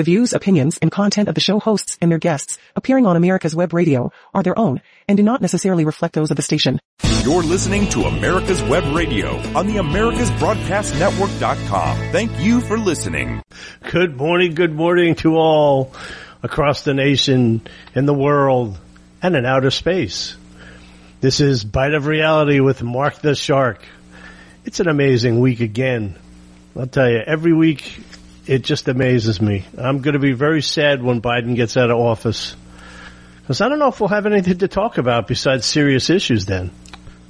The views, opinions, and content of the show hosts and their guests appearing on America's Web Radio are their own and do not necessarily reflect those of the station. You're listening to America's Web Radio on the AmericasBroadcastNetwork.com. Thank you for listening. Good morning, good morning to all across the nation, in the world, and in outer space. This is Bite of Reality with Mark the Shark. It's an amazing week again. I'll tell you, every week it just amazes me. I'm going to be very sad when Biden gets out of office. Because I don't know if we'll have anything to talk about besides serious issues then.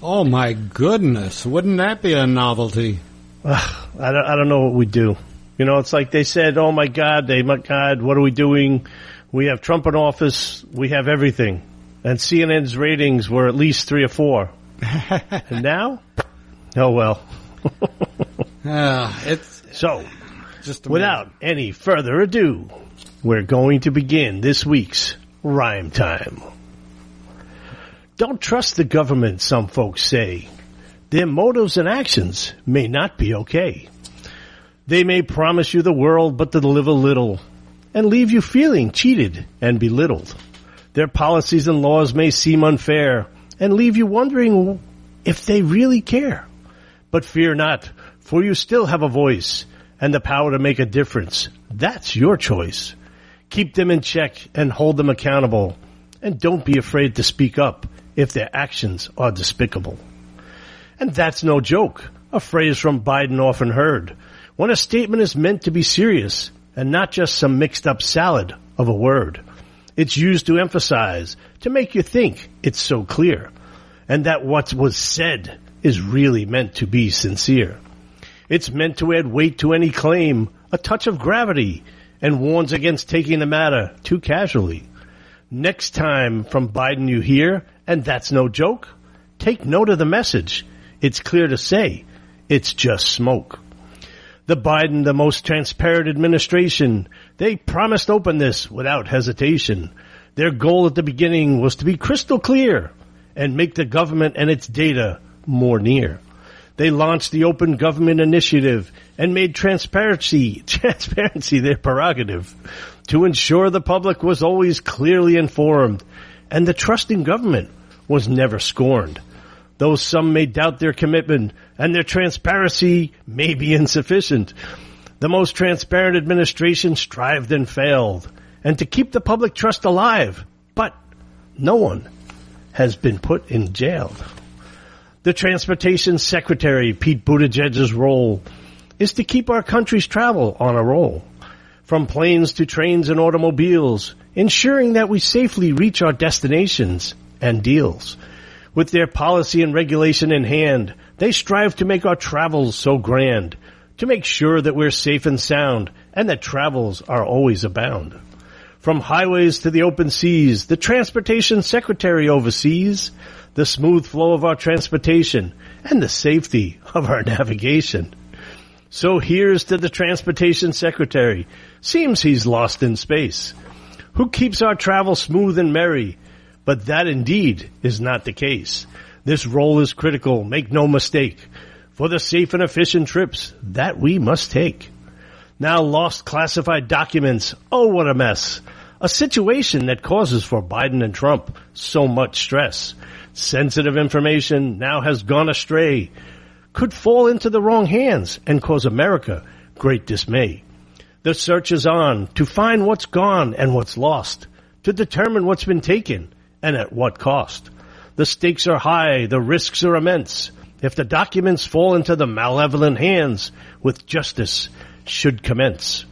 Oh my goodness, wouldn't that be a novelty? Ugh, I, don't, I don't know what we do. You know, it's like they said, oh my God, they, my God, what are we doing? We have Trump in office, we have everything. And CNN's ratings were at least three or four. and now? Oh well. uh, it's so just without any further ado, we're going to begin this week's rhyme time. Don't trust the government, some folks say. Their motives and actions may not be okay. They may promise you the world but deliver little and leave you feeling cheated and belittled. Their policies and laws may seem unfair and leave you wondering if they really care. But fear not, for you still have a voice and the power to make a difference. That's your choice. Keep them in check and hold them accountable. And don't be afraid to speak up if their actions are despicable. And that's no joke, a phrase from Biden often heard. When a statement is meant to be serious and not just some mixed up salad of a word. It's used to emphasize, to make you think it's so clear, and that what was said is really meant to be sincere. It's meant to add weight to any claim, a touch of gravity, and warns against taking the matter too casually. Next time from Biden you hear, and that's no joke, take note of the message. It's clear to say, it's just smoke. The Biden, the most transparent administration, they promised openness without hesitation. Their goal at the beginning was to be crystal clear and make the government and its data more near. They launched the Open Government Initiative and made transparency, transparency their prerogative to ensure the public was always clearly informed and the trust in government was never scorned. Though some may doubt their commitment and their transparency may be insufficient, the most transparent administration strived and failed and to keep the public trust alive, but no one has been put in jail. The Transportation Secretary, Pete Buttigieg's role is to keep our country's travel on a roll. From planes to trains and automobiles, ensuring that we safely reach our destinations and deals. With their policy and regulation in hand, they strive to make our travels so grand, to make sure that we're safe and sound, and that travels are always abound. From highways to the open seas, the Transportation Secretary oversees the smooth flow of our transportation and the safety of our navigation. So here's to the Transportation Secretary. Seems he's lost in space. Who keeps our travel smooth and merry? But that indeed is not the case. This role is critical, make no mistake, for the safe and efficient trips that we must take. Now lost classified documents. Oh, what a mess. A situation that causes for Biden and Trump so much stress sensitive information now has gone astray, could fall into the wrong hands and cause America great dismay. The search is on to find what's gone and what's lost, to determine what's been taken and at what cost. The stakes are high, the risks are immense. If the documents fall into the malevolent hands, with justice should commence.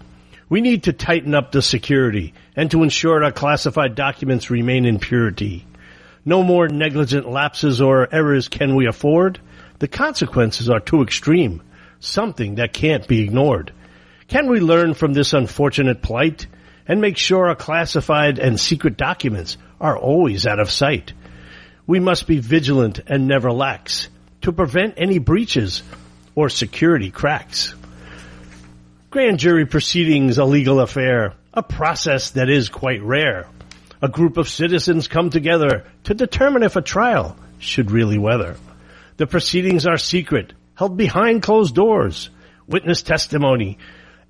We need to tighten up the security and to ensure our classified documents remain in purity. No more negligent lapses or errors can we afford. The consequences are too extreme, something that can't be ignored. Can we learn from this unfortunate plight and make sure our classified and secret documents are always out of sight? We must be vigilant and never lax to prevent any breaches or security cracks. Grand jury proceedings a legal affair, a process that is quite rare. A group of citizens come together to determine if a trial should really weather. The proceedings are secret, held behind closed doors. Witness testimony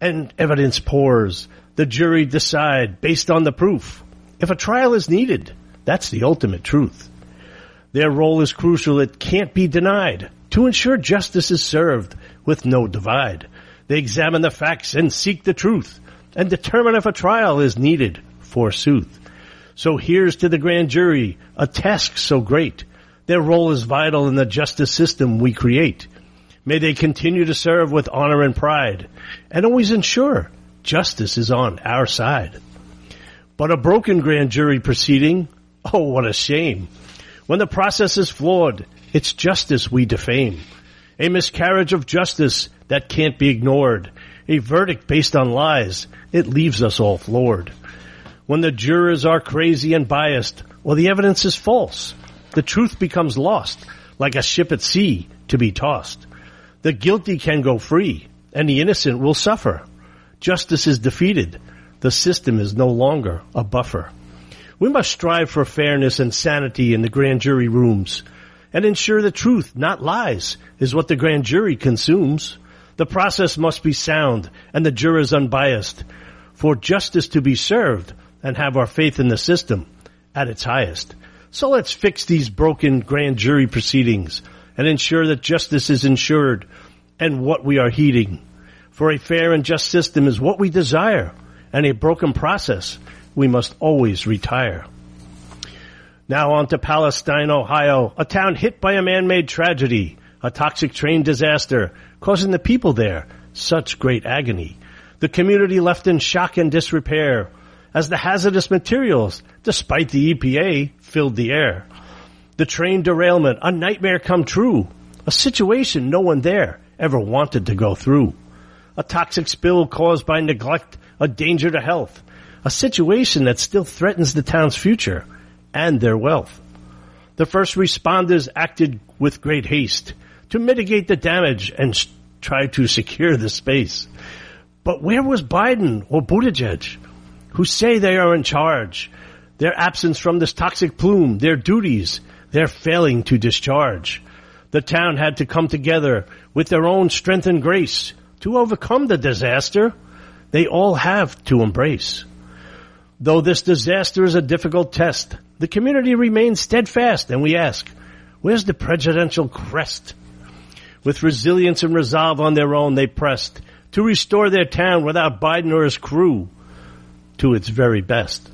and evidence pours. The jury decide based on the proof. If a trial is needed, that's the ultimate truth. Their role is crucial. It can't be denied to ensure justice is served with no divide. They examine the facts and seek the truth and determine if a trial is needed, forsooth. So here's to the grand jury, a task so great. Their role is vital in the justice system we create. May they continue to serve with honor and pride and always ensure justice is on our side. But a broken grand jury proceeding, oh, what a shame. When the process is flawed, it's justice we defame. A miscarriage of justice that can't be ignored. A verdict based on lies. It leaves us all floored. When the jurors are crazy and biased, or the evidence is false, the truth becomes lost, like a ship at sea to be tossed. The guilty can go free, and the innocent will suffer. Justice is defeated. The system is no longer a buffer. We must strive for fairness and sanity in the grand jury rooms and ensure the truth, not lies, is what the grand jury consumes. The process must be sound and the jurors unbiased for justice to be served and have our faith in the system at its highest. So let's fix these broken grand jury proceedings and ensure that justice is ensured and what we are heeding. For a fair and just system is what we desire and a broken process we must always retire. Now on to Palestine, Ohio, a town hit by a man-made tragedy, a toxic train disaster, causing the people there such great agony. The community left in shock and disrepair as the hazardous materials, despite the EPA, filled the air. The train derailment, a nightmare come true, a situation no one there ever wanted to go through. A toxic spill caused by neglect, a danger to health, a situation that still threatens the town's future and their wealth. The first responders acted with great haste to mitigate the damage and sh- try to secure the space. But where was Biden or Buttigieg, who say they are in charge? Their absence from this toxic plume, their duties, they're failing to discharge. The town had to come together with their own strength and grace to overcome the disaster they all have to embrace. Though this disaster is a difficult test, the community remains steadfast and we ask, where's the presidential crest? With resilience and resolve on their own, they pressed to restore their town without Biden or his crew to its very best.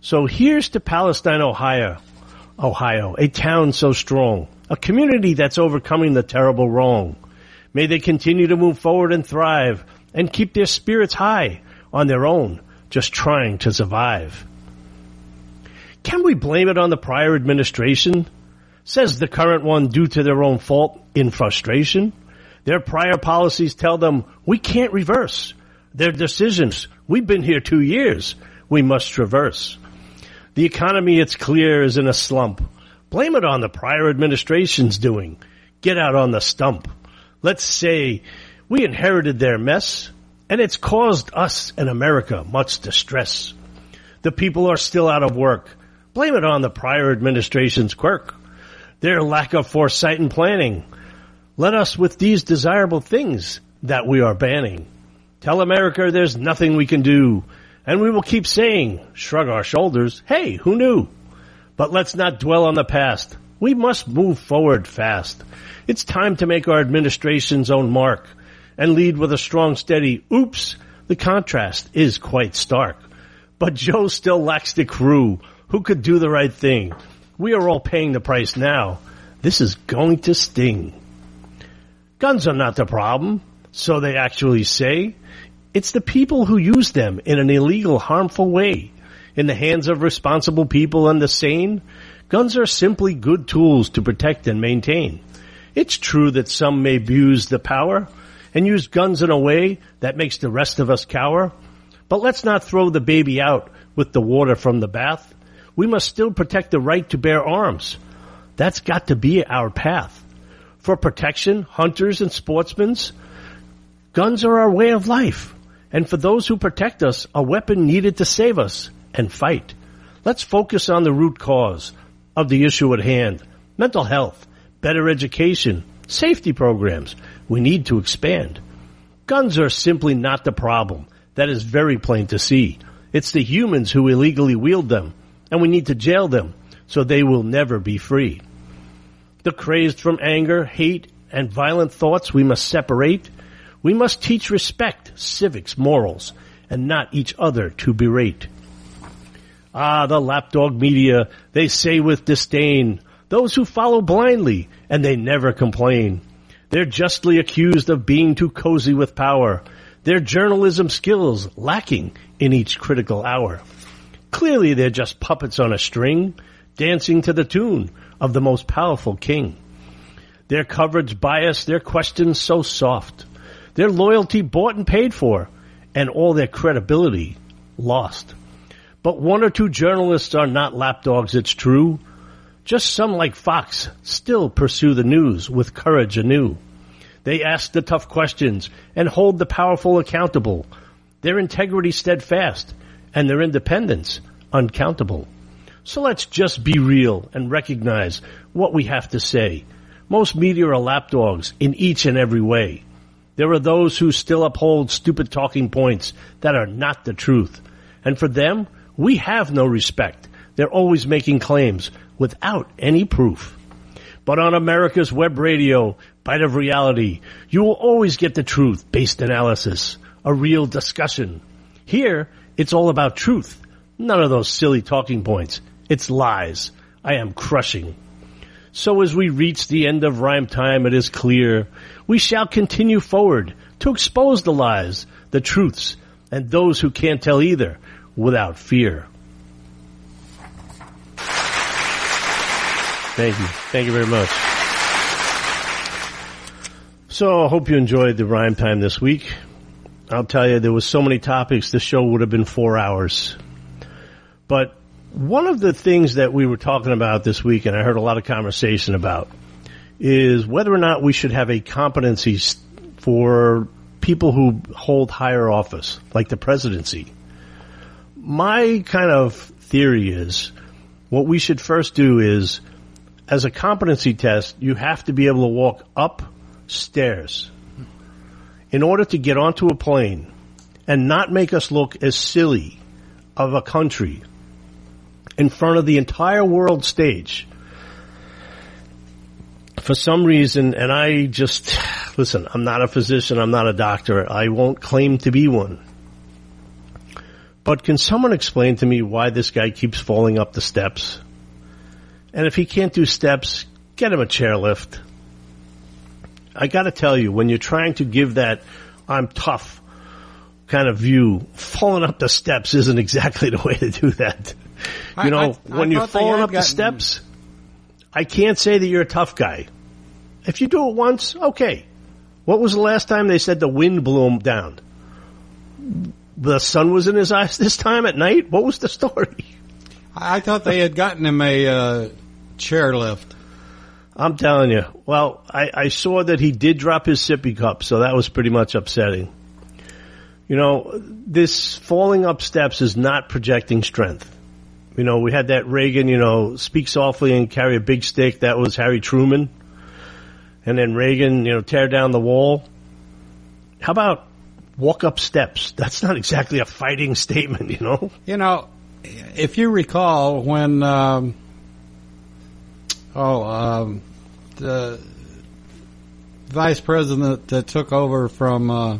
So here's to Palestine, Ohio, Ohio, a town so strong, a community that's overcoming the terrible wrong. May they continue to move forward and thrive and keep their spirits high on their own just trying to survive. Can we blame it on the prior administration? Says the current one due to their own fault in frustration. Their prior policies tell them we can't reverse. Their decisions, we've been here two years, we must traverse. The economy, it's clear, is in a slump. Blame it on the prior administration's doing. Get out on the stump. Let's say we inherited their mess and it's caused us in America much distress. The people are still out of work. Blame it on the prior administration's quirk. Their lack of foresight and planning led us with these desirable things that we are banning. Tell America there's nothing we can do, and we will keep saying, shrug our shoulders, hey, who knew? But let's not dwell on the past. We must move forward fast. It's time to make our administration's own mark and lead with a strong, steady oops. The contrast is quite stark. But Joe still lacks the crew who could do the right thing. We are all paying the price now. This is going to sting. Guns are not the problem, so they actually say. It's the people who use them in an illegal, harmful way. In the hands of responsible people and the sane, guns are simply good tools to protect and maintain. It's true that some may abuse the power, and use guns in a way that makes the rest of us cower. But let's not throw the baby out with the water from the bath. We must still protect the right to bear arms. That's got to be our path. For protection, hunters and sportsmen, guns are our way of life. And for those who protect us, a weapon needed to save us and fight. Let's focus on the root cause of the issue at hand. Mental health, better education, safety programs, we need to expand. Guns are simply not the problem. That is very plain to see. It's the humans who illegally wield them, and we need to jail them so they will never be free. The crazed from anger, hate, and violent thoughts we must separate. We must teach respect, civics, morals, and not each other to berate. Ah, the lapdog media, they say with disdain, those who follow blindly, and they never complain. They're justly accused of being too cozy with power, their journalism skills lacking in each critical hour. Clearly they're just puppets on a string, dancing to the tune of the most powerful king. Their coverage biased, their questions so soft, their loyalty bought and paid for, and all their credibility lost. But one or two journalists are not lapdogs, it's true. Just some like Fox still pursue the news with courage anew. They ask the tough questions and hold the powerful accountable. Their integrity steadfast and their independence uncountable. So let's just be real and recognize what we have to say. Most media are lapdogs in each and every way. There are those who still uphold stupid talking points that are not the truth. And for them, we have no respect. They're always making claims without any proof. But on America's Web Radio, Bite of Reality, you will always get the truth based analysis, a real discussion. Here, it's all about truth. None of those silly talking points. It's lies. I am crushing. So as we reach the end of rhyme time, it is clear we shall continue forward to expose the lies, the truths, and those who can't tell either without fear. Thank you. Thank you very much. So I hope you enjoyed the rhyme time this week. I'll tell you, there was so many topics, the show would have been four hours. But one of the things that we were talking about this week, and I heard a lot of conversation about, is whether or not we should have a competency for people who hold higher office, like the presidency. My kind of theory is what we should first do is, as a competency test, you have to be able to walk up stairs in order to get onto a plane and not make us look as silly of a country in front of the entire world stage. For some reason, and I just, listen, I'm not a physician, I'm not a doctor, I won't claim to be one. But can someone explain to me why this guy keeps falling up the steps? And if he can't do steps, get him a chairlift. I gotta tell you, when you're trying to give that I'm tough kind of view, falling up the steps isn't exactly the way to do that. You know, I- I when you're falling up the steps, I can't say that you're a tough guy. If you do it once, okay. What was the last time they said the wind blew him down? The sun was in his eyes this time at night? What was the story? I thought they had gotten him a uh, chairlift. I'm telling you. Well, I, I saw that he did drop his sippy cup, so that was pretty much upsetting. You know, this falling up steps is not projecting strength. You know, we had that Reagan, you know, speak softly and carry a big stick. That was Harry Truman. And then Reagan, you know, tear down the wall. How about walk up steps? That's not exactly a fighting statement, you know? You know, if you recall when, um, oh, um, the vice president that took over from, uh,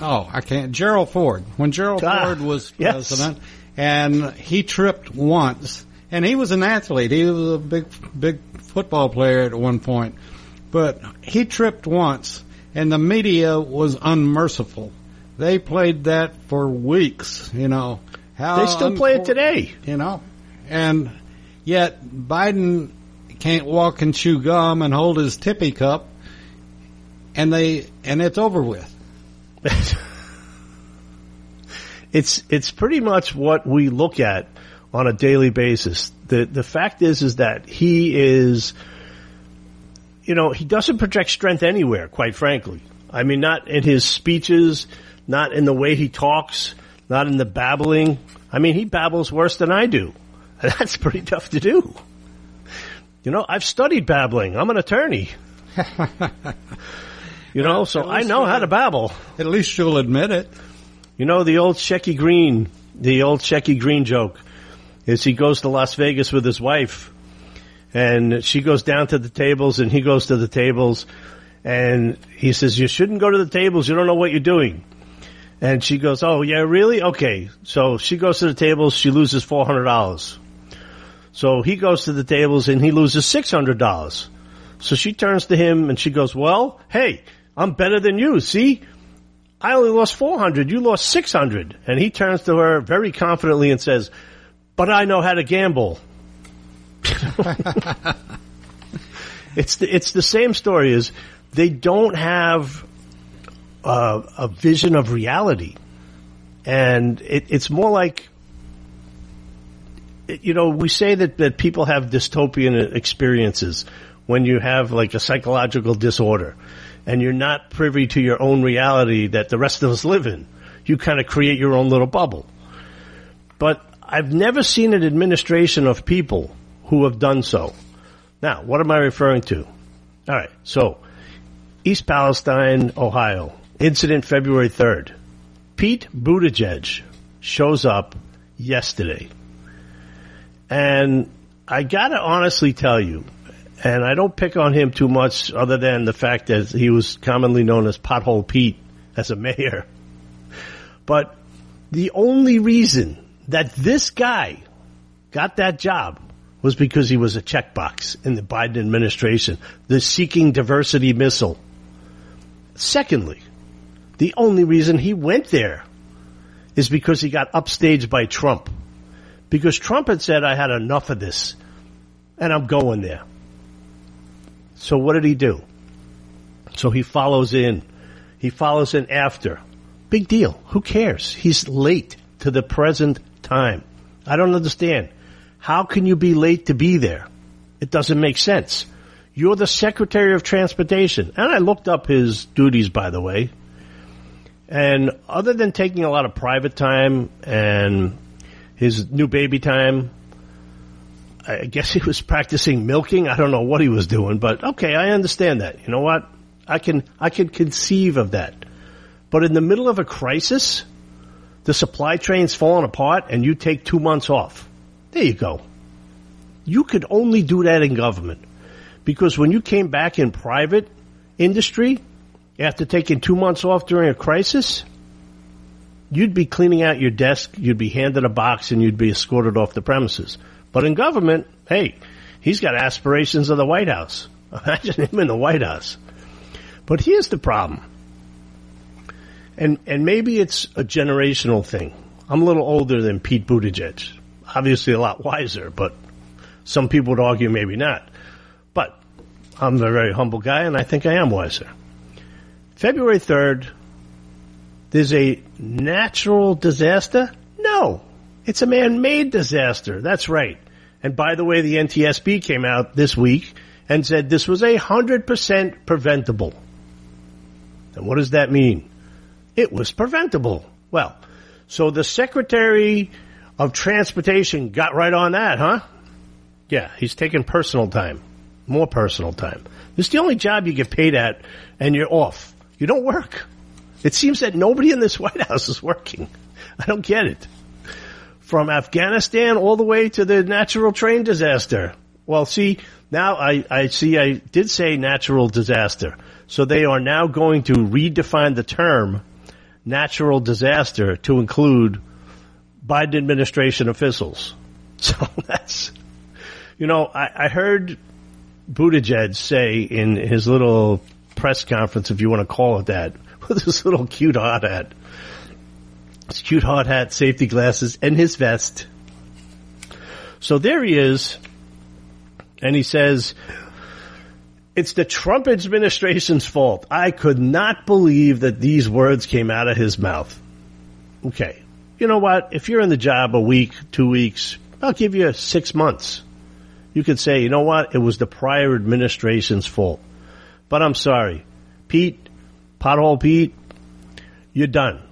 oh, I can't, Gerald Ford. When Gerald Ah, Ford was yes. president, and he tripped once, and he was an athlete. He was a big, big football player at one point, but he tripped once, and the media was unmerciful. They played that for weeks, you know. How They still play it today. you know, and yet Biden can't walk and chew gum and hold his tippy cup, and they and it's over with. it's it's pretty much what we look at on a daily basis. The the fact is is that he is you know, he doesn't project strength anywhere, quite frankly. I mean not in his speeches, not in the way he talks, not in the babbling. I mean he babbles worse than I do. That's pretty tough to do. You know, I've studied babbling. I'm an attorney. you You know, so I know how to babble. At least you'll admit it. You know the old Shecky Greene, the old Shecky Greene joke is he goes to Las Vegas with his wife and she goes down to the tables and he goes to the tables and he says, you shouldn't go to the tables. You don't know what you're doing. And she goes, oh yeah, really? Okay. So she goes to the tables. She loses $400. So he goes to the tables and he loses $600. So she turns to him and she goes, well, hey, I'm better than you. See? I only lost 400. You lost 600. And he turns to her very confidently and says, but I know how to gamble. it's the, it's the same story as they don't have uh, a vision of reality. And it, it's more like, you know, we say that, that people have dystopian experiences when you have like a psychological disorder and you're not privy to your own reality that the rest of us live in. You kind of create your own little bubble. But I've never seen an administration of people who have done so. Now, what am I referring to? All right. So, East Palestine, Ohio, incident February 3rd. Pete Buttigieg shows up yesterday. And I gotta honestly tell you, and I don't pick on him too much other than the fact that he was commonly known as Pothole Pete as a mayor. But the only reason that this guy got that job was because he was a checkbox in the Biden administration, the seeking diversity missile. Secondly, the only reason he went there is because he got upstaged by Trump. Because Trump had said, I had enough of this and I'm going there. So what did he do? So he follows in. He follows in after. Big deal. Who cares? He's late to the present time. I don't understand. How can you be late to be there? It doesn't make sense. You're the Secretary of Transportation. And I looked up his duties, by the way. And other than taking a lot of private time and his new baby time, I guess he was practicing milking. I don't know what he was doing, but okay, I understand that. You know what? I can, I can conceive of that. But in the middle of a crisis, the supply chain's falling apart and you take two months off. There you go. You could only do that in government. Because when you came back in private industry, after taking two months off during a crisis, you'd be cleaning out your desk, you'd be handed a box, and you'd be escorted off the premises. But in government, hey, he's got aspirations of the White House. Imagine him in the White House. But here's the problem. And, and maybe it's a generational thing. I'm a little older than Pete Buttigieg. Obviously a lot wiser, but some people would argue maybe not. But I'm a very humble guy and I think I am wiser. February 3rd, there's a natural disaster? No. It's a man-made disaster. That's right. And by the way, the NTSB came out this week and said this was a hundred percent preventable. And what does that mean? It was preventable. Well, so the Secretary of Transportation got right on that, huh? Yeah, he's taking personal time. More personal time. This is the only job you get paid at and you're off. You don't work. It seems that nobody in this White House is working. I don't get it. From Afghanistan all the way to the natural train disaster. Well, see, now I, I see I did say natural disaster. So they are now going to redefine the term natural disaster to include Biden administration officials. So that's, you know, I, I heard Buttigieg say in his little press conference, if you want to call it that, with his little cute hat, his cute hard hat, safety glasses, and his vest. So there he is, and he says, it's the Trump administration's fault. I could not believe that these words came out of his mouth. Okay. You know what? If you're in the job a week, two weeks, I'll give you six months. You could say, you know what? It was the prior administration's fault. But I'm sorry. Pete, pothole Pete, you're done.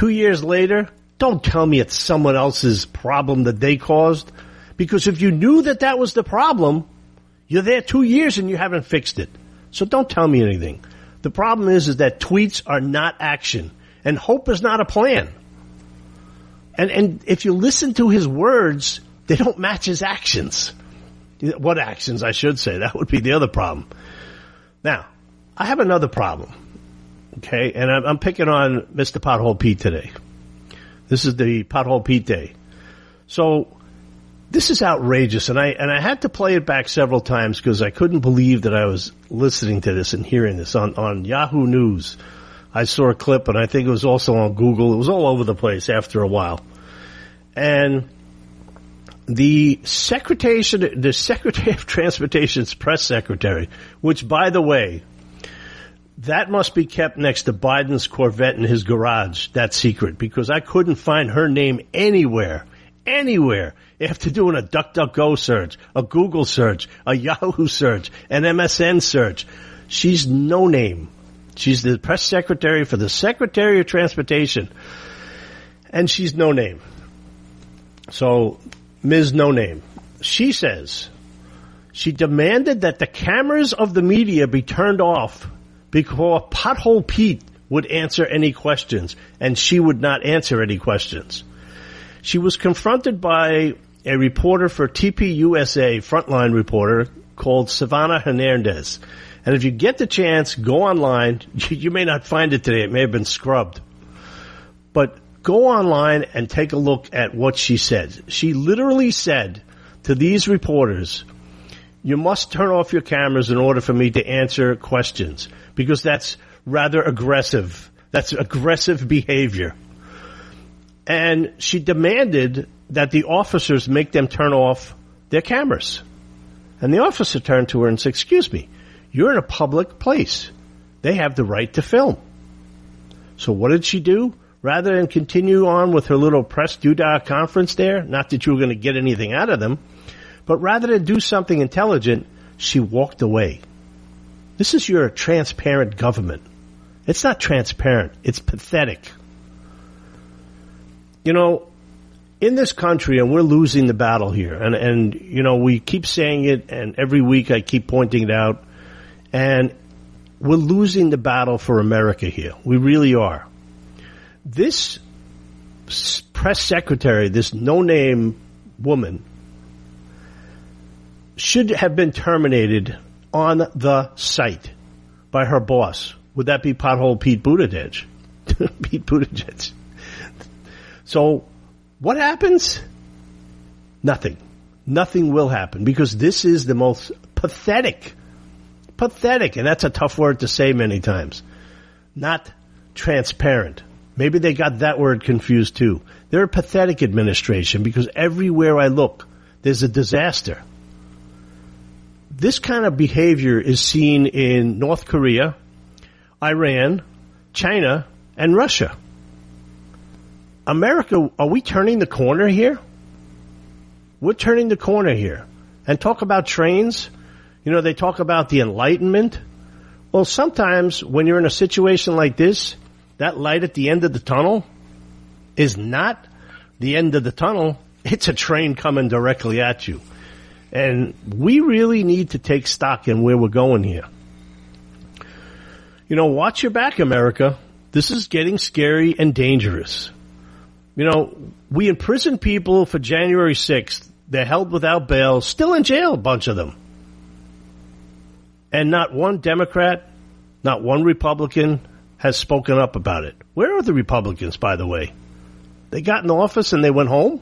Two years later, don't tell me it's someone else's problem that they caused. Because if you knew that that was the problem, you're there two years and you haven't fixed it. So don't tell me anything. The problem is, is that tweets are not action and hope is not a plan. And, and if you listen to his words, they don't match his actions. What actions, I should say. That would be the other problem. Now, I have another problem. Okay. And I'm, I'm picking on Mr. Pothole Pete today. This is the Pothole Pete day. So this is outrageous. And I, and I had to play it back several times because I couldn't believe that I was listening to this and hearing this on, on Yahoo News. I saw a clip and I think it was also on Google. It was all over the place after a while. And the secretary, the Secretary of Transportation's press secretary, which by the way, that must be kept next to Biden's Corvette in his garage, that secret, because I couldn't find her name anywhere, anywhere after doing a DuckDuckGo search, a Google search, a Yahoo search, an MSN search. She's no name. She's the press secretary for the Secretary of Transportation. And she's no name. So, Ms. No Name, she says she demanded that the cameras of the media be turned off because Pothole Pete would answer any questions and she would not answer any questions. She was confronted by a reporter for TPUSA, frontline reporter called Savannah Hernandez. And if you get the chance, go online. You may not find it today. It may have been scrubbed. But go online and take a look at what she said. She literally said to these reporters, you must turn off your cameras in order for me to answer questions because that's rather aggressive. That's aggressive behavior. And she demanded that the officers make them turn off their cameras. And the officer turned to her and said, excuse me, you're in a public place. They have the right to film. So what did she do? rather than continue on with her little press doodah conference there, not that you were going to get anything out of them, but rather than do something intelligent, she walked away. This is your transparent government. It's not transparent. It's pathetic. You know, in this country, and we're losing the battle here, and, and, you know, we keep saying it, and every week I keep pointing it out, and we're losing the battle for America here. We really are this press secretary, this no name woman, should have been terminated on the site by her boss. Would that be pothole Pete Buttigieg? Pete Buttigieg. So what happens? Nothing. Nothing will happen because this is the most pathetic, pathetic, and that's a tough word to say many times, not transparent Maybe they got that word confused too. They're a pathetic administration because everywhere I look, there's a disaster. This kind of behavior is seen in North Korea, Iran, China, and Russia. America, are we turning the corner here? We're turning the corner here. And talk about trains. You know, they talk about the Enlightenment. Well, sometimes when you're in a situation like this, that light at the end of the tunnel is not the end of the tunnel. It's a train coming directly at you. And we really need to take stock in where we're going here. You know, watch your back, America. This is getting scary and dangerous. You know, we imprison people for January 6th. They're held without bail, still in jail, a bunch of them. And not one Democrat, not one Republican, has spoken up about it. Where are the Republicans, by the way? They got in office and they went home?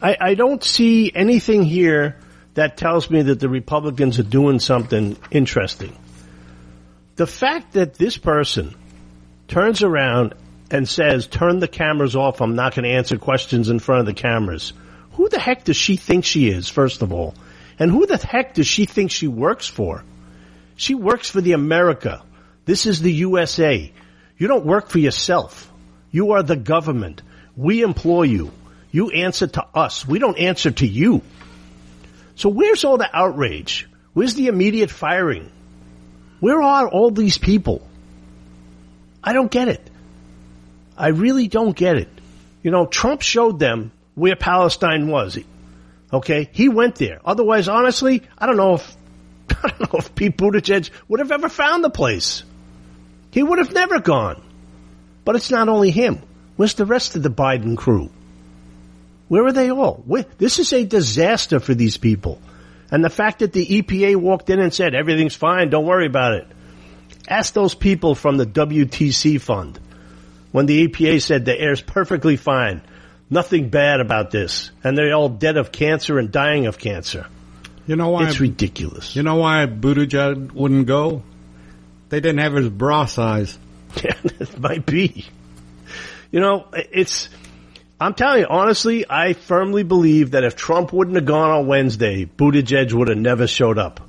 I, I don't see anything here that tells me that the Republicans are doing something interesting. The fact that this person turns around and says, turn the cameras off, I'm not going to answer questions in front of the cameras. Who the heck does she think she is, first of all? And who the heck does she think she works for? She works for the America this is the USA. You don't work for yourself. You are the government. We employ you. You answer to us. We don't answer to you. So where's all the outrage? Where's the immediate firing? Where are all these people? I don't get it. I really don't get it. You know, Trump showed them where Palestine was. Okay? He went there. Otherwise, honestly, I don't know if I don't know if Pete Buttigieg would have ever found the place. He would have never gone. But it's not only him. Where's the rest of the Biden crew? Where are they all? Where, this is a disaster for these people. And the fact that the EPA walked in and said, everything's fine, don't worry about it. Ask those people from the WTC fund when the EPA said the air's perfectly fine, nothing bad about this, and they're all dead of cancer and dying of cancer. You know why? It's ridiculous. You know why Buttigieg wouldn't go? They didn't have his bra size. Yeah, it might be. You know, it's. I'm telling you, honestly, I firmly believe that if Trump wouldn't have gone on Wednesday, Buttigieg would have never showed up.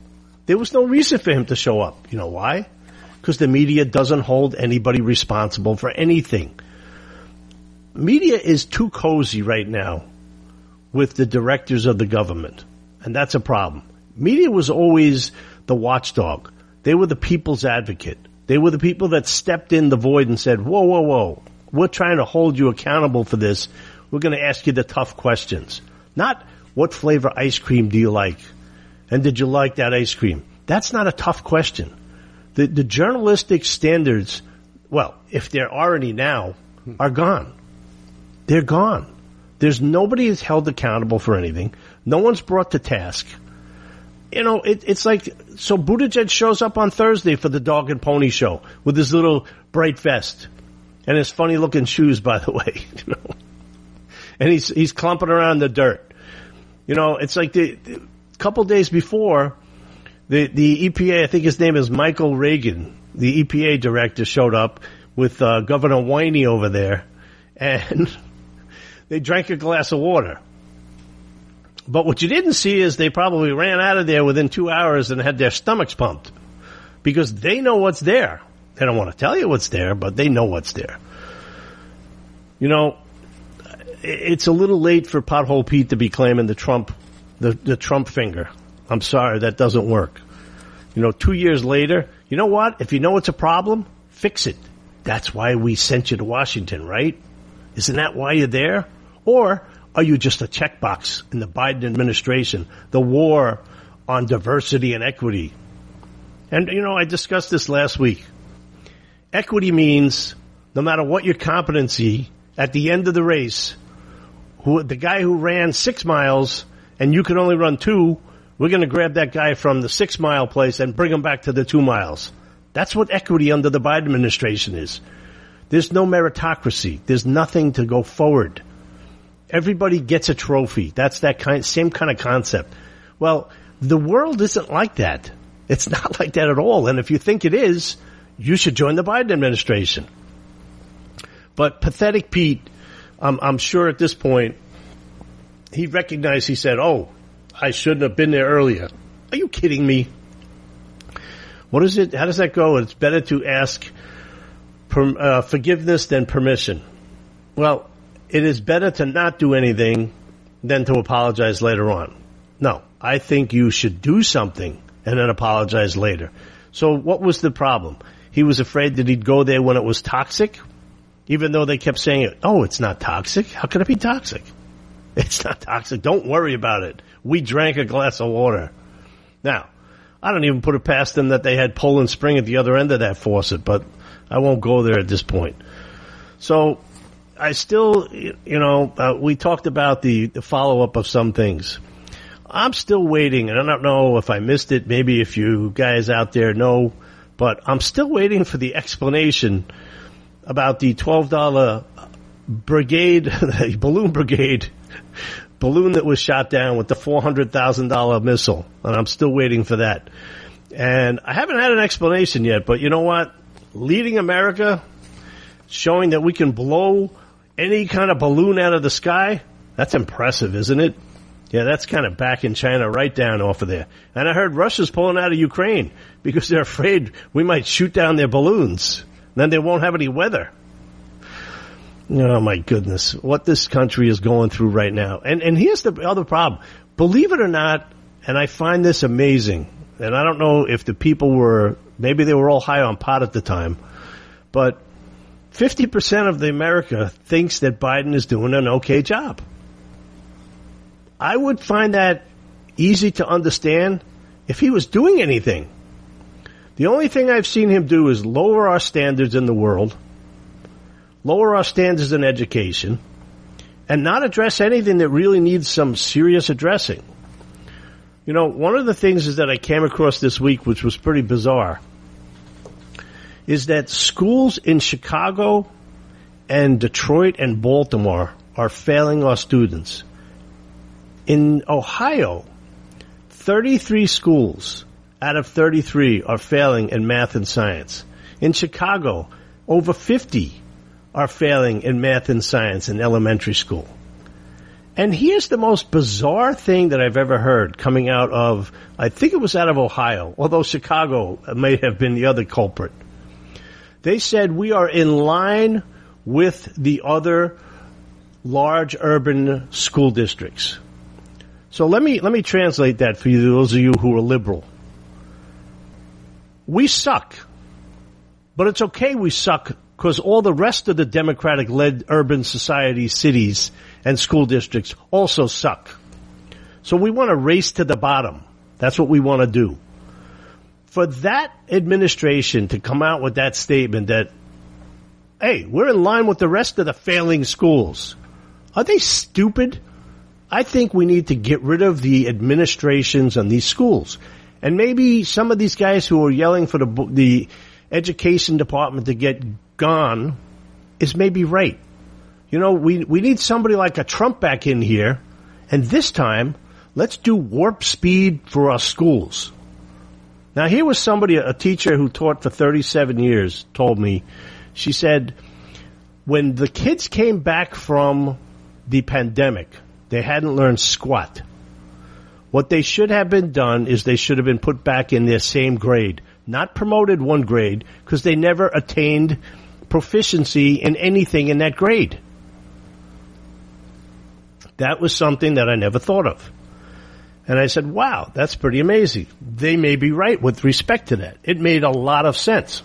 There was no reason for him to show up. You know why? Because the media doesn't hold anybody responsible for anything. Media is too cozy right now with the directors of the government. And that's a problem. Media was always the watchdog. They were the people's advocate. They were the people that stepped in the void and said, whoa, whoa, whoa, we're trying to hold you accountable for this. We're going to ask you the tough questions. Not what flavor ice cream do you like? And did you like that ice cream? That's not a tough question. The, the journalistic standards, well, if there are any now, are gone. They're gone. There's nobody is held accountable for anything. No one's brought to task. You know, it, it's like so. Buttigieg shows up on Thursday for the dog and pony show with his little bright vest and his funny looking shoes, by the way. You know, and he's he's clumping around the dirt. You know, it's like the, the couple days before the the EPA. I think his name is Michael Regan, The EPA director showed up with uh, Governor Whitey over there, and they drank a glass of water. But what you didn't see is they probably ran out of there within two hours and had their stomachs pumped because they know what's there. They don't want to tell you what's there, but they know what's there. You know, it's a little late for Pothole Pete to be claiming the Trump, the, the Trump finger. I'm sorry, that doesn't work. You know, two years later, you know what? If you know it's a problem, fix it. That's why we sent you to Washington, right? Isn't that why you're there? Or are you just a checkbox in the Biden administration? The war on diversity and equity. And, you know, I discussed this last week. Equity means no matter what your competency, at the end of the race, who, the guy who ran six miles and you could only run two, we're going to grab that guy from the six mile place and bring him back to the two miles. That's what equity under the Biden administration is. There's no meritocracy. There's nothing to go forward. Everybody gets a trophy. That's that kind, same kind of concept. Well, the world isn't like that. It's not like that at all. And if you think it is, you should join the Biden administration. But pathetic Pete, I'm, I'm sure at this point, he recognized, he said, Oh, I shouldn't have been there earlier. Are you kidding me? What is it? How does that go? It's better to ask per, uh, forgiveness than permission. Well, it is better to not do anything than to apologize later on. No, I think you should do something and then apologize later. So what was the problem? He was afraid that he'd go there when it was toxic, even though they kept saying, oh, it's not toxic. How could it be toxic? It's not toxic. Don't worry about it. We drank a glass of water. Now, I don't even put it past them that they had Poland Spring at the other end of that faucet, but I won't go there at this point. So I still, you know, uh, we talked about the, the follow up of some things. I'm still waiting, and I don't know if I missed it. Maybe if you guys out there know, but I'm still waiting for the explanation about the twelve dollar brigade, the balloon brigade balloon that was shot down with the four hundred thousand dollar missile, and I'm still waiting for that. And I haven't had an explanation yet, but you know what? Leading America, showing that we can blow any kind of balloon out of the sky, that's impressive, isn't it? Yeah, that's kind of back in China right down off of there. And I heard Russia's pulling out of Ukraine because they're afraid we might shoot down their balloons. Then they won't have any weather. Oh my goodness, what this country is going through right now. And and here's the other problem. Believe it or not, and I find this amazing. And I don't know if the people were maybe they were all high on pot at the time, but 50% of the America thinks that Biden is doing an okay job. I would find that easy to understand if he was doing anything. The only thing I've seen him do is lower our standards in the world, lower our standards in education, and not address anything that really needs some serious addressing. You know, one of the things is that I came across this week, which was pretty bizarre, is that schools in Chicago and Detroit and Baltimore are failing our students. In Ohio, 33 schools out of 33 are failing in math and science. In Chicago, over 50 are failing in math and science in elementary school. And here's the most bizarre thing that I've ever heard coming out of, I think it was out of Ohio, although Chicago may have been the other culprit. They said we are in line with the other large urban school districts. So let me, let me translate that for you, those of you who are liberal. We suck. But it's okay we suck because all the rest of the democratic led urban societies, cities, and school districts also suck. So we want to race to the bottom. That's what we want to do. For that administration to come out with that statement that, hey, we're in line with the rest of the failing schools. Are they stupid? I think we need to get rid of the administrations on these schools. And maybe some of these guys who are yelling for the, the education department to get gone is maybe right. You know, we, we need somebody like a Trump back in here, and this time, let's do warp speed for our schools. Now, here was somebody, a teacher who taught for 37 years, told me, she said, when the kids came back from the pandemic, they hadn't learned squat. What they should have been done is they should have been put back in their same grade, not promoted one grade, because they never attained proficiency in anything in that grade. That was something that I never thought of. And I said, wow, that's pretty amazing. They may be right with respect to that. It made a lot of sense.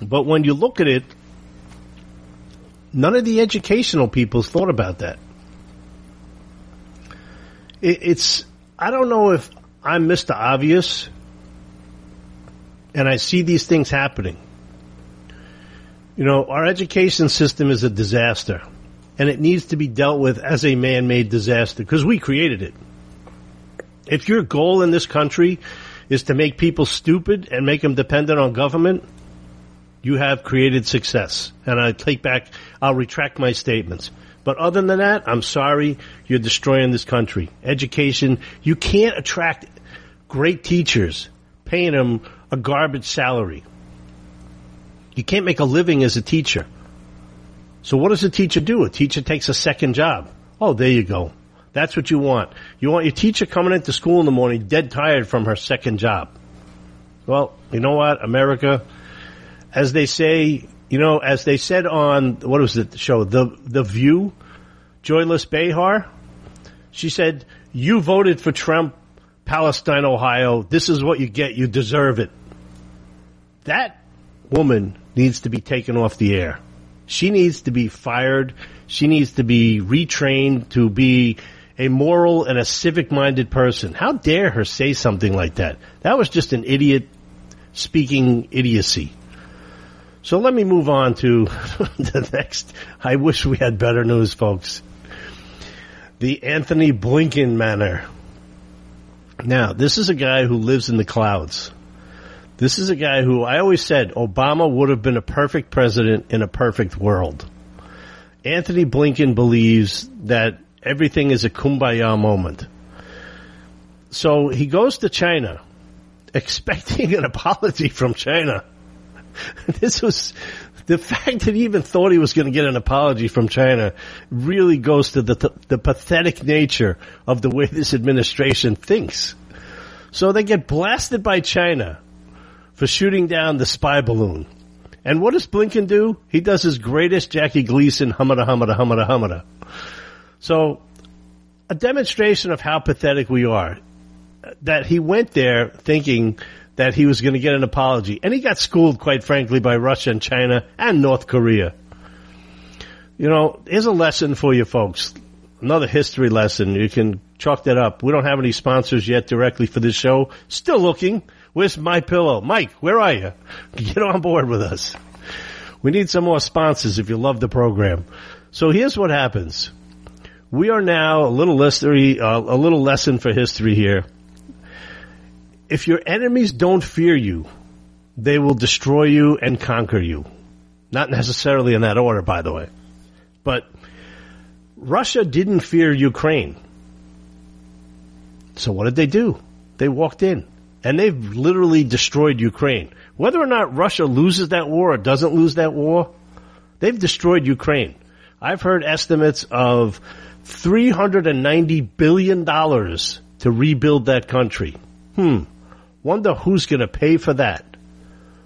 But when you look at it, none of the educational people thought about that. It, it's, I don't know if I'm Mr. Obvious and I see these things happening. You know, our education system is a disaster and it needs to be dealt with as a man-made disaster because we created it. If your goal in this country is to make people stupid and make them dependent on government, you have created success. And I take back, I'll retract my statements. But other than that, I'm sorry, you're destroying this country. Education, you can't attract great teachers paying them a garbage salary. You can't make a living as a teacher. So what does a teacher do? A teacher takes a second job. Oh, there you go. That's what you want. You want your teacher coming into school in the morning dead tired from her second job. Well, you know what, America, as they say, you know, as they said on, what was it, the show, The, the View, Joyless Behar, she said, you voted for Trump, Palestine, Ohio. This is what you get. You deserve it. That woman needs to be taken off the air. She needs to be fired. She needs to be retrained to be a moral and a civic minded person. How dare her say something like that? That was just an idiot speaking idiocy. So let me move on to the next. I wish we had better news, folks. The Anthony Blinken manner. Now, this is a guy who lives in the clouds. This is a guy who I always said Obama would have been a perfect president in a perfect world. Anthony Blinken believes that everything is a kumbaya moment. So he goes to China expecting an apology from China. this was the fact that he even thought he was going to get an apology from China really goes to the, the pathetic nature of the way this administration thinks. So they get blasted by China for shooting down the spy balloon. And what does Blinken do? He does his greatest Jackie Gleason humada humada humada humada. So a demonstration of how pathetic we are. That he went there thinking that he was going to get an apology. And he got schooled, quite frankly, by Russia and China and North Korea. You know, here's a lesson for you folks. another history lesson. You can chalk that up. We don't have any sponsors yet directly for this show. Still looking. Where's my pillow? Mike, where are you? Get on board with us. We need some more sponsors if you love the program. So here's what happens. We are now a little history, uh, a little lesson for history here. If your enemies don't fear you, they will destroy you and conquer you. Not necessarily in that order, by the way. But Russia didn't fear Ukraine. So what did they do? They walked in and they've literally destroyed Ukraine. Whether or not Russia loses that war or doesn't lose that war, they've destroyed Ukraine. I've heard estimates of $390 billion to rebuild that country. Hmm. Wonder who's going to pay for that.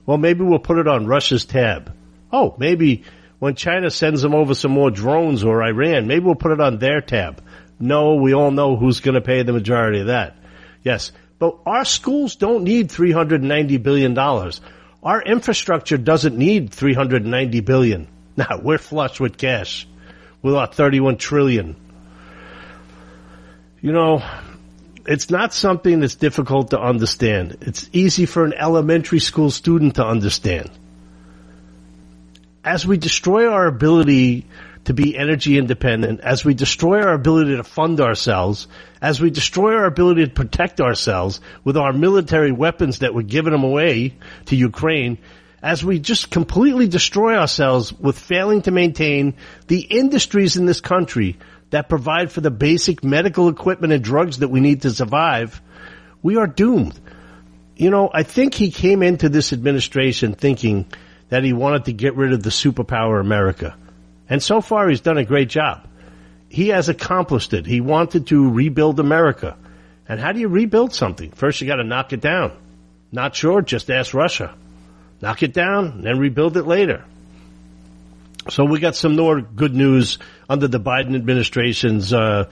Well, maybe we'll put it on Russia's tab. Oh, maybe when China sends them over some more drones or Iran, maybe we'll put it on their tab. No, we all know who's going to pay the majority of that. Yes. But our schools don't need $390 billion. Our infrastructure doesn't need $390 billion. Now, we're flush with cash with our 31 trillion. You know, it's not something that's difficult to understand. It's easy for an elementary school student to understand. As we destroy our ability to be energy independent, as we destroy our ability to fund ourselves, as we destroy our ability to protect ourselves with our military weapons that we're giving them away to Ukraine, as we just completely destroy ourselves with failing to maintain the industries in this country that provide for the basic medical equipment and drugs that we need to survive, we are doomed. You know, I think he came into this administration thinking that he wanted to get rid of the superpower America. And so far he's done a great job. He has accomplished it. He wanted to rebuild America. And how do you rebuild something? First you gotta knock it down. Not sure? Just ask Russia. Knock it down, then rebuild it later. So we got some more good news under the Biden administration's uh,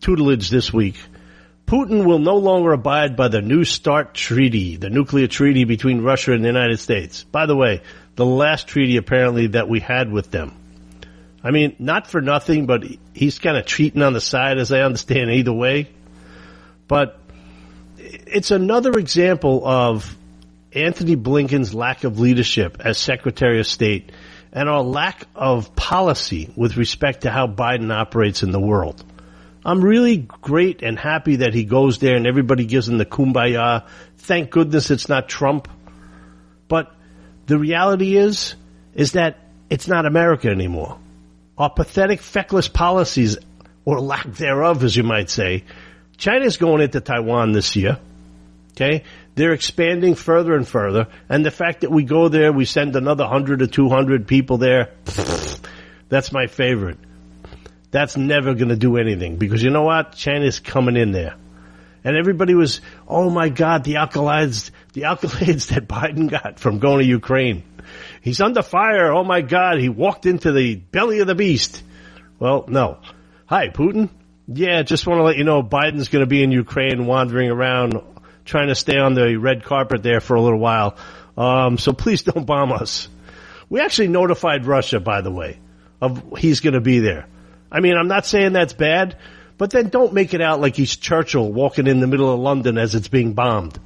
tutelage this week. Putin will no longer abide by the New START treaty, the nuclear treaty between Russia and the United States. By the way, the last treaty apparently that we had with them. I mean, not for nothing, but he's kind of cheating on the side, as I understand, either way. But it's another example of Anthony Blinken's lack of leadership as Secretary of State and our lack of policy with respect to how Biden operates in the world. I'm really great and happy that he goes there and everybody gives him the kumbaya. Thank goodness it's not Trump. But the reality is, is that it's not America anymore. Our pathetic, feckless policies, or lack thereof, as you might say, China's going into Taiwan this year. Okay? They're expanding further and further. And the fact that we go there, we send another 100 or 200 people there, that's my favorite. That's never going to do anything because you know what? China's coming in there. And everybody was, oh my God, the accolades, the accolades that Biden got from going to Ukraine. He's under fire. Oh my God, he walked into the belly of the beast. Well, no. Hi, Putin. Yeah, just want to let you know Biden's going to be in Ukraine wandering around trying to stay on the red carpet there for a little while. Um, so please don't bomb us. We actually notified Russia, by the way, of he's going to be there. I mean, I'm not saying that's bad, but then don't make it out like he's Churchill walking in the middle of London as it's being bombed.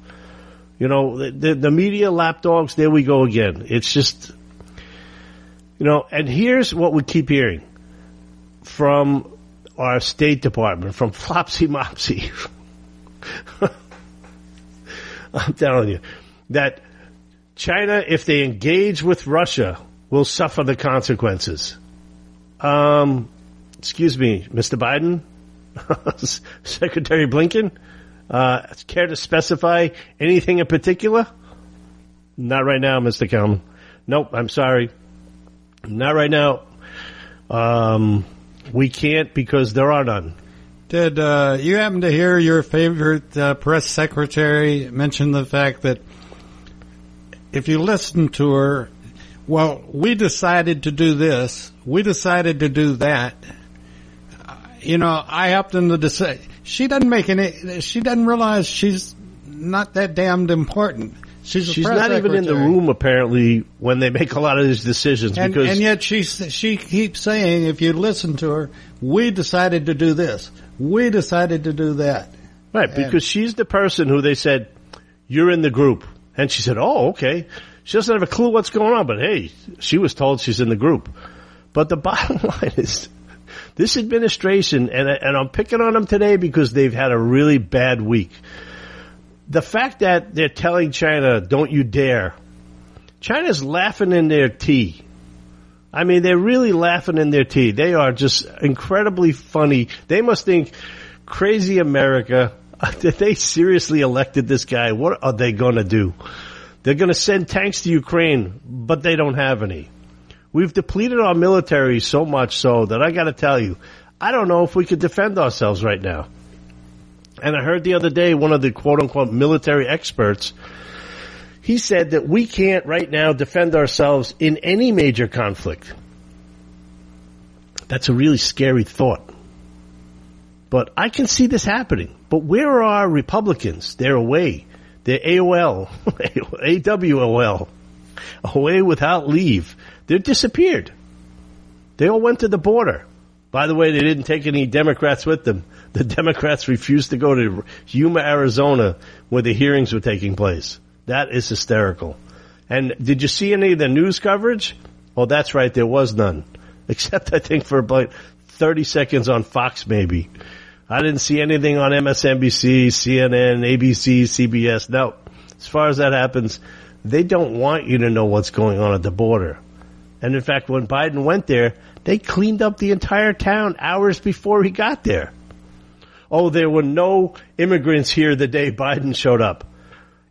You know, the, the, the media lapdogs, there we go again. It's just, you know, and here's what we keep hearing from our State Department, from Flopsy Mopsy. I'm telling you that China, if they engage with Russia, will suffer the consequences. Um, excuse me, Mr. Biden, Secretary Blinken, uh, care to specify anything in particular? Not right now, Mr. Kelman. Nope, I'm sorry. Not right now. Um, we can't because there are none. Did uh, you happen to hear your favorite uh, press secretary mention the fact that if you listen to her, well, we decided to do this, we decided to do that. Uh, you know, I helped to decide. She doesn't make any. She doesn't realize she's not that damned important. She's, She's not even in the room apparently when they make a lot of these decisions And, because and yet she she keeps saying, if you listen to her, we decided to do this, we decided to do that. right because she's the person who they said you're in the group, and she said, "Oh, okay." She doesn't have a clue what's going on, but hey, she was told she's in the group. But the bottom line is, this administration, and and I'm picking on them today because they've had a really bad week. The fact that they're telling China, "Don't you dare," China's laughing in their tea. I mean, they're really laughing in their tea. They are just incredibly funny. They must think, crazy America, that they seriously elected this guy. What are they going to do? They're going to send tanks to Ukraine, but they don't have any. We've depleted our military so much so that I got to tell you, I don't know if we could defend ourselves right now. And I heard the other day one of the quote unquote military experts he said that we can't right now defend ourselves in any major conflict. That's a really scary thought. But I can see this happening. But where are Republicans? They're away. They're AOL, AWOL, away without leave. They're disappeared. They all went to the border. By the way, they didn't take any Democrats with them. The Democrats refused to go to Yuma, Arizona, where the hearings were taking place. That is hysterical. And did you see any of the news coverage? Oh, that's right, there was none. Except, I think, for about 30 seconds on Fox, maybe. I didn't see anything on MSNBC, CNN, ABC, CBS. No. As far as that happens, they don't want you to know what's going on at the border. And in fact, when Biden went there, they cleaned up the entire town hours before he got there. Oh, there were no immigrants here the day Biden showed up.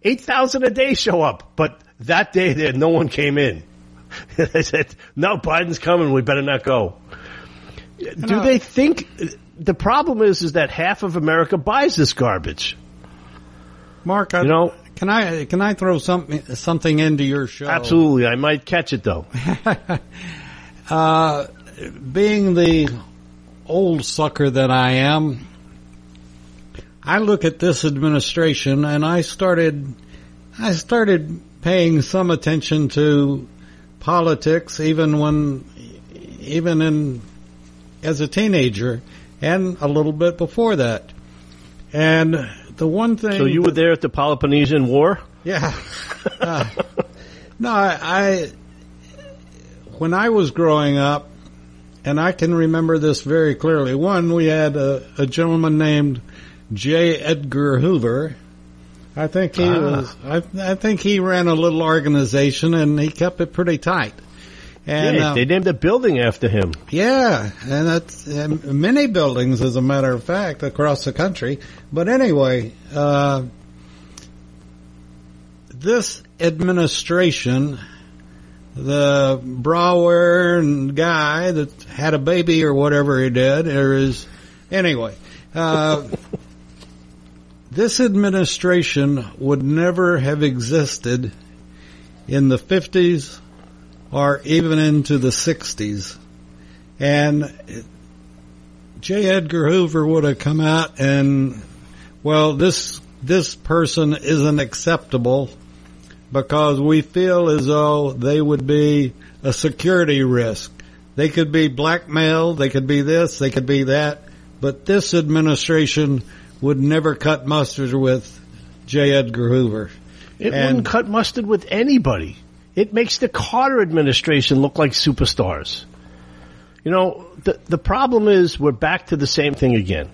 8,000 a day show up, but that day there, no one came in. they said, no, Biden's coming, we better not go. Do they think, the problem is, is that half of America buys this garbage. Mark, I, You know- can I can I throw something something into your show? Absolutely, I might catch it though. Uh, being the old sucker that I am, I look at this administration and I started, I started paying some attention to politics even when, even in, as a teenager and a little bit before that. And the one thing. So you were there at the Peloponnesian War? Yeah. Uh, no, I, I, when I was growing up, and I can remember this very clearly. One, we had a, a gentleman named J. Edgar Hoover. I think he Ah. was. I, I think he ran a little organization, and he kept it pretty tight. And yeah, uh, they named a building after him. yeah, and that's and many buildings, as a matter of fact, across the country. But anyway, uh, this administration, the Brower guy that had a baby or whatever he did, or is anyway. Uh, this administration would never have existed in the 50s or even into the 60s. And J. Edgar Hoover would have come out and, well, this, this person isn't acceptable because we feel as though they would be a security risk. They could be blackmailed, they could be this, they could be that, but this administration would never cut mustard with J. Edgar Hoover. It And- wouldn't cut mustard with anybody. It makes the Carter administration look like superstars. You know, the, the problem is we're back to the same thing again.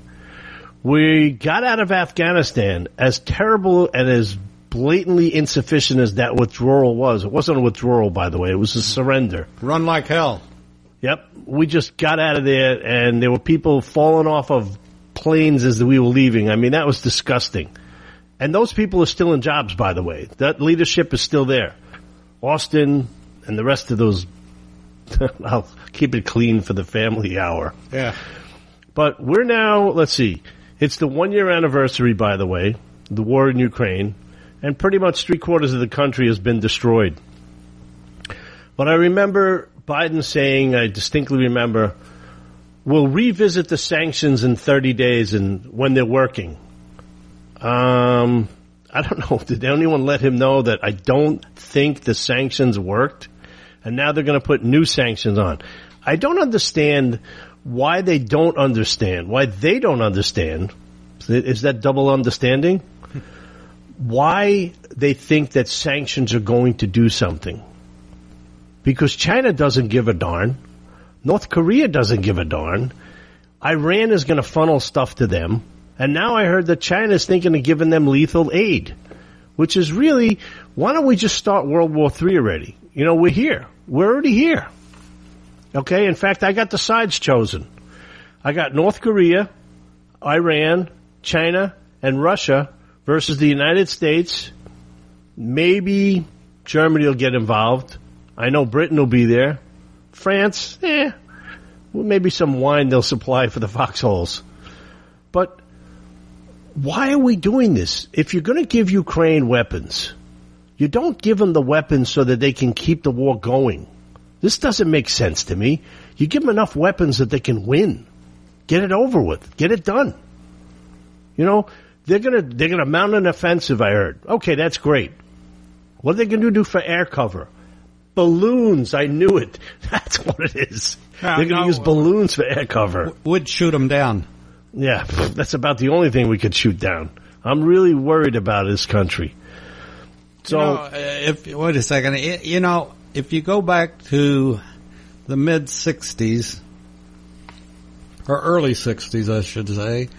We got out of Afghanistan as terrible and as blatantly insufficient as that withdrawal was. It wasn't a withdrawal, by the way. It was a surrender. Run like hell. Yep. We just got out of there and there were people falling off of planes as we were leaving. I mean, that was disgusting. And those people are still in jobs, by the way. That leadership is still there. Austin and the rest of those, I'll keep it clean for the family hour. Yeah. But we're now, let's see, it's the one year anniversary, by the way, the war in Ukraine, and pretty much three quarters of the country has been destroyed. But I remember Biden saying, I distinctly remember, we'll revisit the sanctions in 30 days and when they're working. Um, I don't know. Did anyone let him know that I don't think the sanctions worked? And now they're going to put new sanctions on. I don't understand why they don't understand, why they don't understand. Is that double understanding? Why they think that sanctions are going to do something. Because China doesn't give a darn. North Korea doesn't give a darn. Iran is going to funnel stuff to them. And now I heard that China is thinking of giving them lethal aid, which is really, why don't we just start World War III already? You know, we're here. We're already here. Okay. In fact, I got the sides chosen. I got North Korea, Iran, China, and Russia versus the United States. Maybe Germany will get involved. I know Britain will be there. France, eh, well, maybe some wine they'll supply for the foxholes. But why are we doing this? If you're going to give Ukraine weapons, you don't give them the weapons so that they can keep the war going. This doesn't make sense to me. You give them enough weapons that they can win. Get it over with. Get it done. You know, they're gonna, they're gonna mount an offensive, I heard. Okay, that's great. What are they gonna do for air cover? Balloons, I knew it. That's what it is. No, they're gonna use balloons for air cover. Would shoot them down. Yeah, that's about the only thing we could shoot down. I'm really worried about this country. So, you know, uh, if wait a second, you know, if you go back to the mid '60s or early '60s, I should say,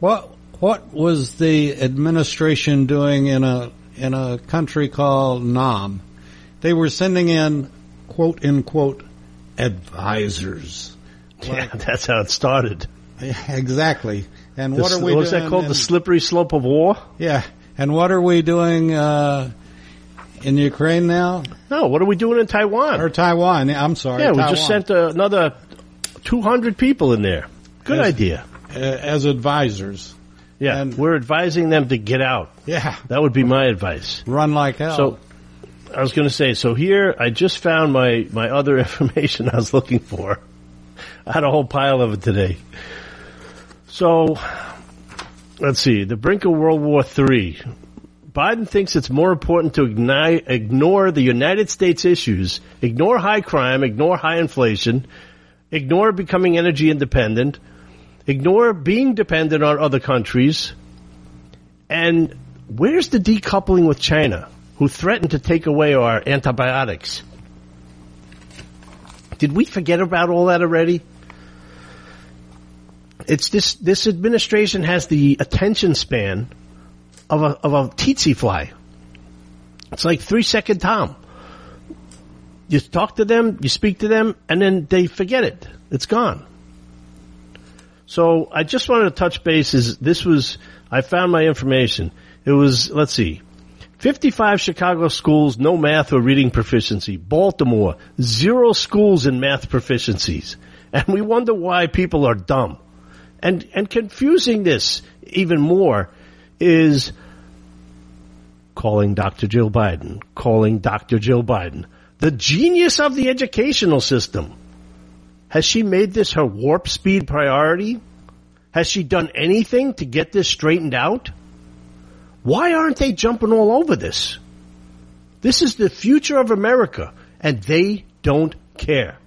what what was the administration doing in a in a country called Nam? They were sending in quote unquote advisors. yeah, that's how it started. Exactly. And The what are we what's that called? in- The slippery slope of war? yeah. And what are we doing uh, in Ukraine now? No, what are we doing in Taiwan? Or Taiwan. I'm sorry. yeah, we just sent uh, another 200 people in there. Good Yes. idea. Uh, as advisors. Yeah, And- we're advising them to get out. Yeah. That would be my advice. Run like hell. So, I was going to say, so here I just found my, my other information I was looking for. I had a whole pile of it today. So, let's see, the brink of World War III. Biden thinks it's more important to ignore the United States issues, ignore high crime, ignore high inflation, ignore becoming energy independent, ignore being dependent on other countries, and where's the decoupling with China, who threatened to take away our antibiotics? Did we forget about all that already? It's this, this administration has the attention span of a, of a tsetse fly. It's like three second Tom. You talk to them, you speak to them, and then they forget it. It's gone. So I just wanted to touch bases. This was, I found my information. It was, let's see, 55 Chicago schools, no math or reading proficiency. Baltimore, zero schools in math proficiencies. And we wonder why people are dumb. And, and confusing this even more is calling Dr. Jill Biden, calling Dr. Jill Biden, the genius of the educational system. Has she made this her warp speed priority? Has she done anything to get this straightened out? Why aren't they jumping all over this? This is the future of America and they don't care.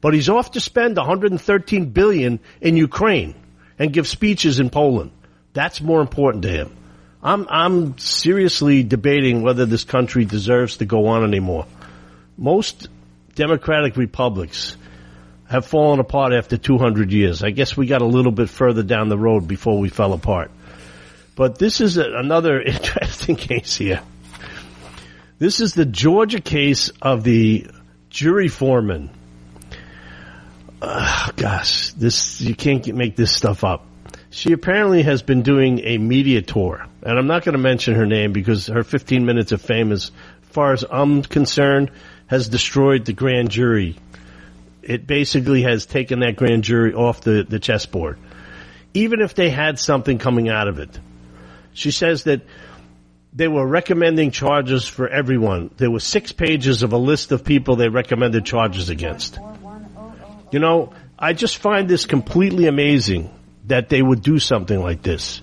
But he's off to spend 113 billion in Ukraine and give speeches in Poland. That's more important to him. I'm I'm seriously debating whether this country deserves to go on anymore. Most democratic republics have fallen apart after 200 years. I guess we got a little bit further down the road before we fell apart. But this is a, another interesting case here. This is the Georgia case of the jury foreman. Uh, gosh, this you can't get, make this stuff up. She apparently has been doing a media tour, and I'm not going to mention her name because her 15 minutes of fame, as far as I'm concerned, has destroyed the grand jury. It basically has taken that grand jury off the, the chessboard. Even if they had something coming out of it. She says that they were recommending charges for everyone. There were six pages of a list of people they recommended charges against. You know, I just find this completely amazing that they would do something like this.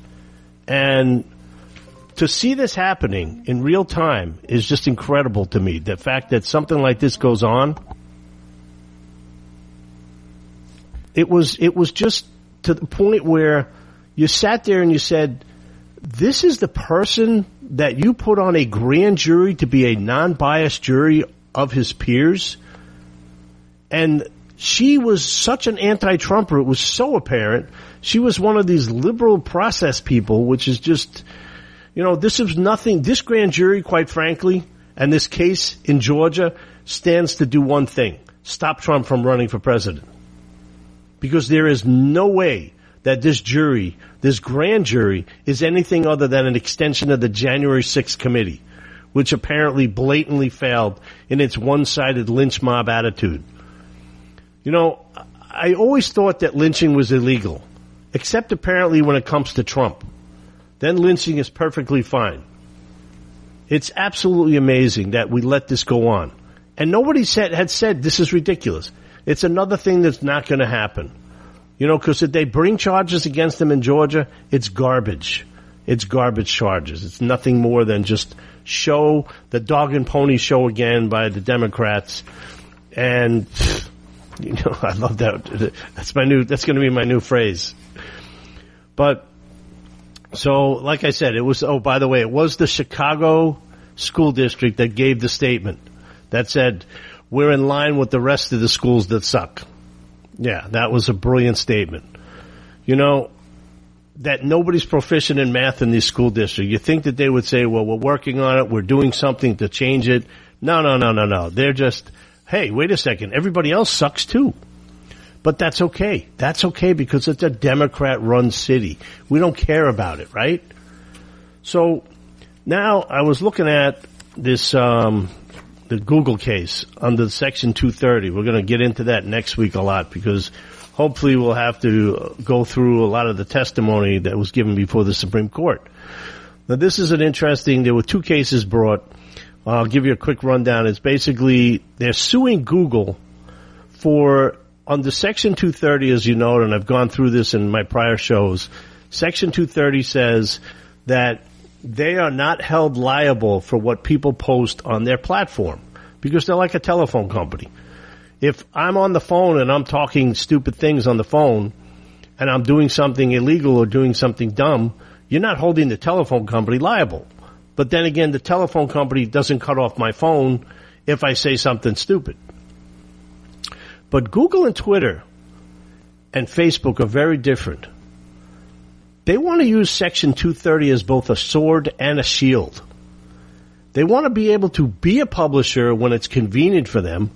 And to see this happening in real time is just incredible to me. The fact that something like this goes on, it was it was just to the point where you sat there and you said, "This is the person that you put on a grand jury to be a non-biased jury of his peers," and she was such an anti-Trumper. It was so apparent. She was one of these liberal process people, which is just you know, this is nothing, this grand jury, quite frankly, and this case in Georgia stands to do one thing. Stop Trump from running for president. Because there is no way that this jury, this grand jury, is anything other than an extension of the January 6th committee, which apparently blatantly failed in its one-sided lynch mob attitude. You know, I always thought that lynching was illegal, except apparently when it comes to Trump then lynching is perfectly fine. It's absolutely amazing that we let this go on. And nobody said, had said this is ridiculous. It's another thing that's not going to happen. You know, because if they bring charges against them in Georgia, it's garbage. It's garbage charges. It's nothing more than just show the dog and pony show again by the Democrats. And, you know, I love that. That's my new, that's going to be my new phrase. But so, like I said, it was, oh, by the way, it was the Chicago school district that gave the statement that said, we're in line with the rest of the schools that suck. Yeah, that was a brilliant statement. You know, that nobody's proficient in math in this school district. You think that they would say, well, we're working on it. We're doing something to change it. No, no, no, no, no. They're just, hey, wait a second. Everybody else sucks too. But that's okay. That's okay because it's a Democrat run city. We don't care about it, right? So now I was looking at this, um, the Google case under Section 230. We're going to get into that next week a lot because hopefully we'll have to go through a lot of the testimony that was given before the Supreme Court. Now this is an interesting, there were two cases brought. I'll give you a quick rundown. It's basically, they're suing Google for under Section 230, as you know, and I've gone through this in my prior shows, Section 230 says that they are not held liable for what people post on their platform because they're like a telephone company. If I'm on the phone and I'm talking stupid things on the phone and I'm doing something illegal or doing something dumb, you're not holding the telephone company liable. But then again, the telephone company doesn't cut off my phone if I say something stupid. But Google and Twitter and Facebook are very different. They want to use Section 230 as both a sword and a shield. They want to be able to be a publisher when it's convenient for them,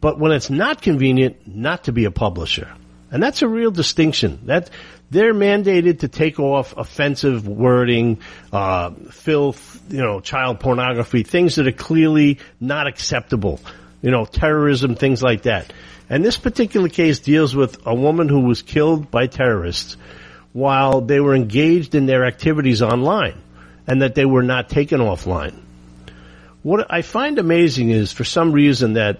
but when it's not convenient, not to be a publisher. And that's a real distinction. That they're mandated to take off offensive wording, uh, filth, you know, child pornography, things that are clearly not acceptable. You know, terrorism, things like that. And this particular case deals with a woman who was killed by terrorists while they were engaged in their activities online and that they were not taken offline. What I find amazing is for some reason that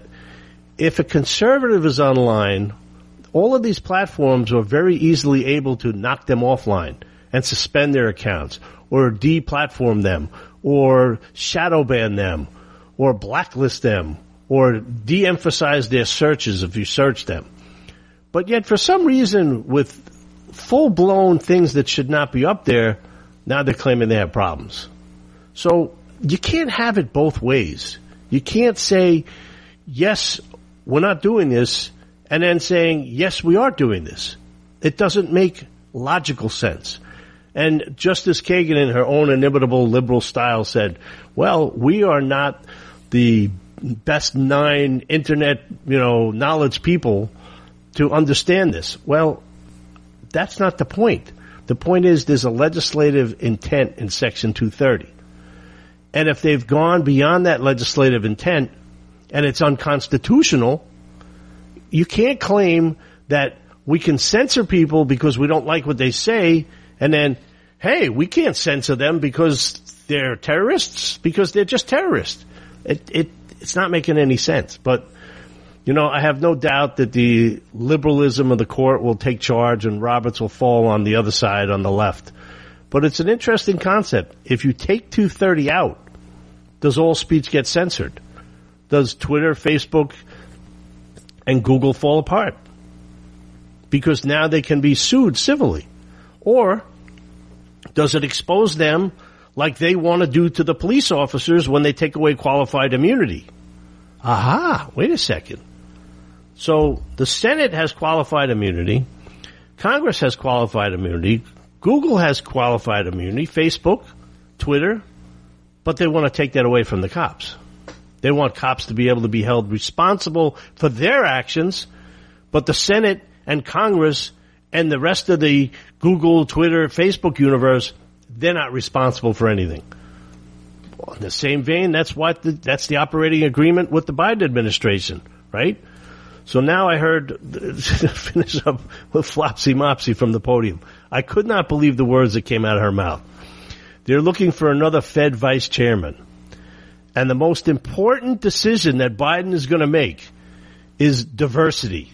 if a conservative is online, all of these platforms are very easily able to knock them offline and suspend their accounts or deplatform them or shadow ban them or blacklist them or de-emphasize their searches if you search them. But yet for some reason with full blown things that should not be up there, now they're claiming they have problems. So you can't have it both ways. You can't say, yes, we're not doing this, and then saying, yes, we are doing this. It doesn't make logical sense. And Justice Kagan in her own inimitable liberal style said, well, we are not the best nine internet, you know, knowledge people to understand this. Well, that's not the point. The point is there's a legislative intent in Section 230. And if they've gone beyond that legislative intent and it's unconstitutional, you can't claim that we can censor people because we don't like what they say and then, hey, we can't censor them because they're terrorists because they're just terrorists. It, it, it's not making any sense. But, you know, I have no doubt that the liberalism of the court will take charge and Roberts will fall on the other side, on the left. But it's an interesting concept. If you take 230 out, does all speech get censored? Does Twitter, Facebook, and Google fall apart? Because now they can be sued civilly. Or does it expose them like they want to do to the police officers when they take away qualified immunity? Aha, wait a second. So the Senate has qualified immunity. Congress has qualified immunity. Google has qualified immunity. Facebook, Twitter, but they want to take that away from the cops. They want cops to be able to be held responsible for their actions, but the Senate and Congress and the rest of the Google, Twitter, Facebook universe, they're not responsible for anything. In the same vein, that's what the, that's the operating agreement with the Biden administration, right? So now I heard, finish up with Flopsy Mopsy from the podium. I could not believe the words that came out of her mouth. They're looking for another Fed vice chairman. And the most important decision that Biden is going to make is diversity.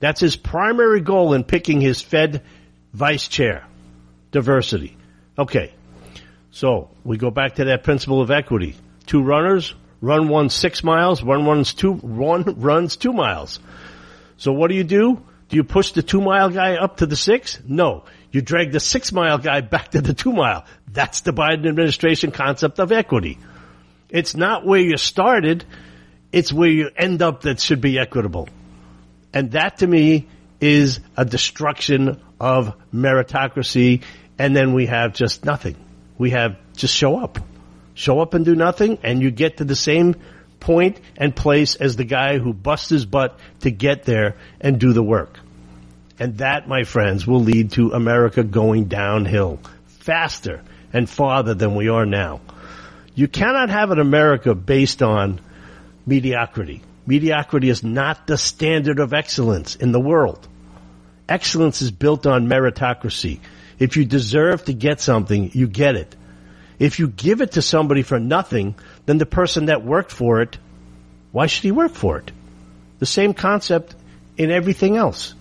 That's his primary goal in picking his Fed vice chair. Diversity. Okay. So we go back to that principle of equity. Two runners, run one six miles, run runs two, one runs two miles. So what do you do? Do you push the two mile guy up to the six? No. You drag the six mile guy back to the two mile. That's the Biden administration concept of equity. It's not where you started. It's where you end up that should be equitable. And that to me is a destruction of meritocracy. And then we have just nothing. We have just show up, show up and do nothing. And you get to the same point and place as the guy who busts his butt to get there and do the work. And that, my friends, will lead to America going downhill faster and farther than we are now. You cannot have an America based on mediocrity. Mediocrity is not the standard of excellence in the world. Excellence is built on meritocracy. If you deserve to get something, you get it. If you give it to somebody for nothing, then the person that worked for it, why should he work for it? The same concept in everything else.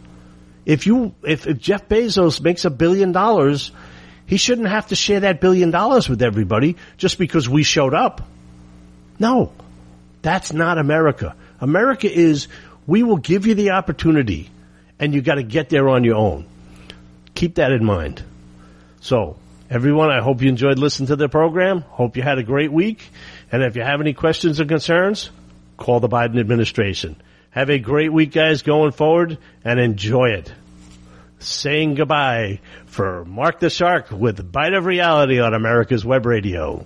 If you, if, if Jeff Bezos makes a billion dollars, he shouldn't have to share that billion dollars with everybody just because we showed up. No, that's not America. America is we will give you the opportunity and you got to get there on your own. Keep that in mind. So, everyone, I hope you enjoyed listening to the program. Hope you had a great week. And if you have any questions or concerns, call the Biden administration. Have a great week, guys, going forward and enjoy it. Saying goodbye for Mark the Shark with Bite of Reality on America's Web Radio.